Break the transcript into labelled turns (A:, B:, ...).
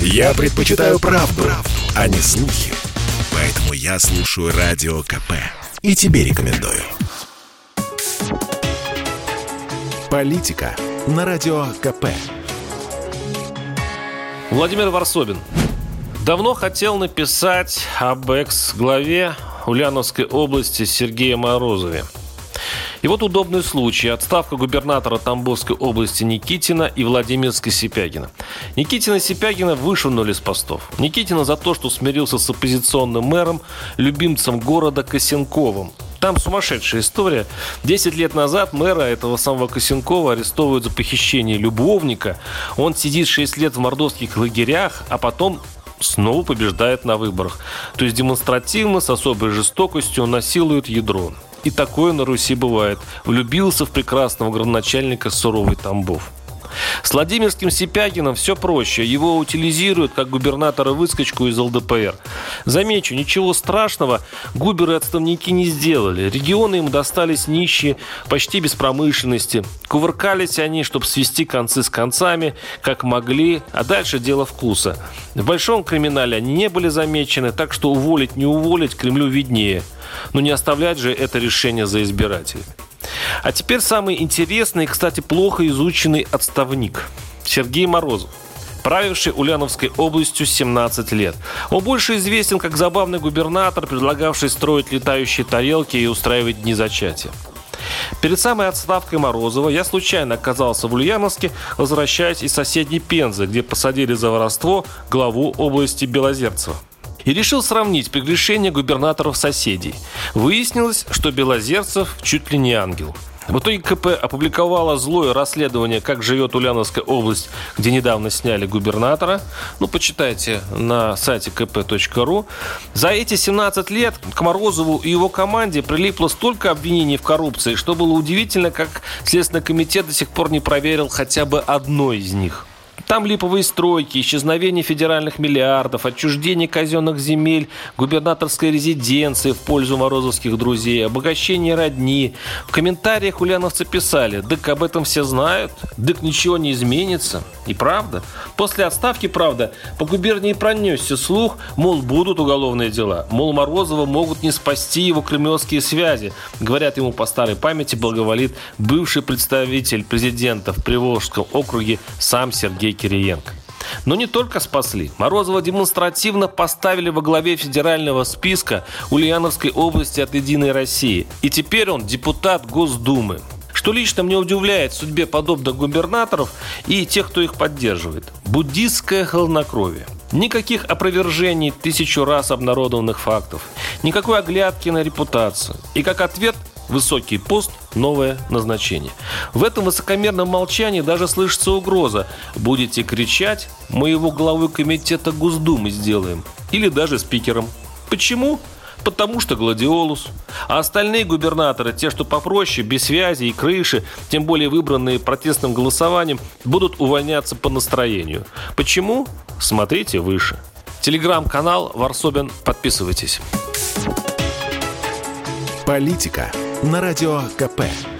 A: Я предпочитаю правду, правду, а не слухи. Поэтому я слушаю Радио КП. И тебе рекомендую. Политика на Радио КП.
B: Владимир Варсобин. Давно хотел написать об экс-главе Ульяновской области Сергея Морозове. И вот удобный случай. Отставка губернатора Тамбовской области Никитина и Владимирской Сипягина. Никитина и Сипягина вышвырнули с постов. Никитина за то, что смирился с оппозиционным мэром, любимцем города Косенковым. Там сумасшедшая история. Десять лет назад мэра этого самого Косенкова арестовывают за похищение любовника. Он сидит 6 лет в мордовских лагерях, а потом снова побеждает на выборах. То есть демонстративно, с особой жестокостью он насилует ядро. И такое на Руси бывает. Влюбился в прекрасного градоначальника суровый Тамбов. С Владимирским Сипягином все проще. Его утилизируют как губернатора-выскочку из ЛДПР. Замечу, ничего страшного губеры-отставники не сделали. Регионы им достались нищие, почти без промышленности. Кувыркались они, чтобы свести концы с концами, как могли, а дальше дело вкуса. В большом криминале они не были замечены, так что уволить, не уволить Кремлю виднее. Но не оставлять же это решение за избирателей. А теперь самый интересный и, кстати, плохо изученный отставник. Сергей Морозов правивший Ульяновской областью 17 лет. Он больше известен как забавный губернатор, предлагавший строить летающие тарелки и устраивать дни зачатия. Перед самой отставкой Морозова я случайно оказался в Ульяновске, возвращаясь из соседней Пензы, где посадили за воровство главу области Белозерцева и решил сравнить прегрешения губернаторов соседей. Выяснилось, что Белозерцев чуть ли не ангел. В итоге КП опубликовала злое расследование «Как живет Ульяновская область», где недавно сняли губернатора. Ну, почитайте на сайте kp.ru. За эти 17 лет к Морозову и его команде прилипло столько обвинений в коррупции, что было удивительно, как Следственный комитет до сих пор не проверил хотя бы одно из них – там липовые стройки, исчезновение федеральных миллиардов, отчуждение казенных земель, губернаторской резиденции в пользу морозовских друзей, обогащение родни. В комментариях ульяновцы писали, дык об этом все знают, дык ничего не изменится. И правда. После отставки, правда, по губернии пронесся слух, мол, будут уголовные дела. Мол, Морозова могут не спасти его кремлевские связи. Говорят ему по старой памяти благоволит бывший представитель президента в Приволжском округе сам Сергей Кириенко. Но не только спасли. Морозова демонстративно поставили во главе федерального списка Ульяновской области от «Единой России». И теперь он депутат Госдумы. Что лично мне удивляет в судьбе подобных губернаторов и тех, кто их поддерживает. Буддистское холоднокровие. Никаких опровержений тысячу раз обнародованных фактов. Никакой оглядки на репутацию. И как ответ – высокий пост, новое назначение. В этом высокомерном молчании даже слышится угроза. Будете кричать, мы его главой комитета Госдумы сделаем. Или даже спикером. Почему? Потому что гладиолус. А остальные губернаторы, те, что попроще, без связи и крыши, тем более выбранные протестным голосованием, будут увольняться по настроению. Почему? Смотрите выше. Телеграм-канал Варсобин. Подписывайтесь.
A: Политика на Радио КП.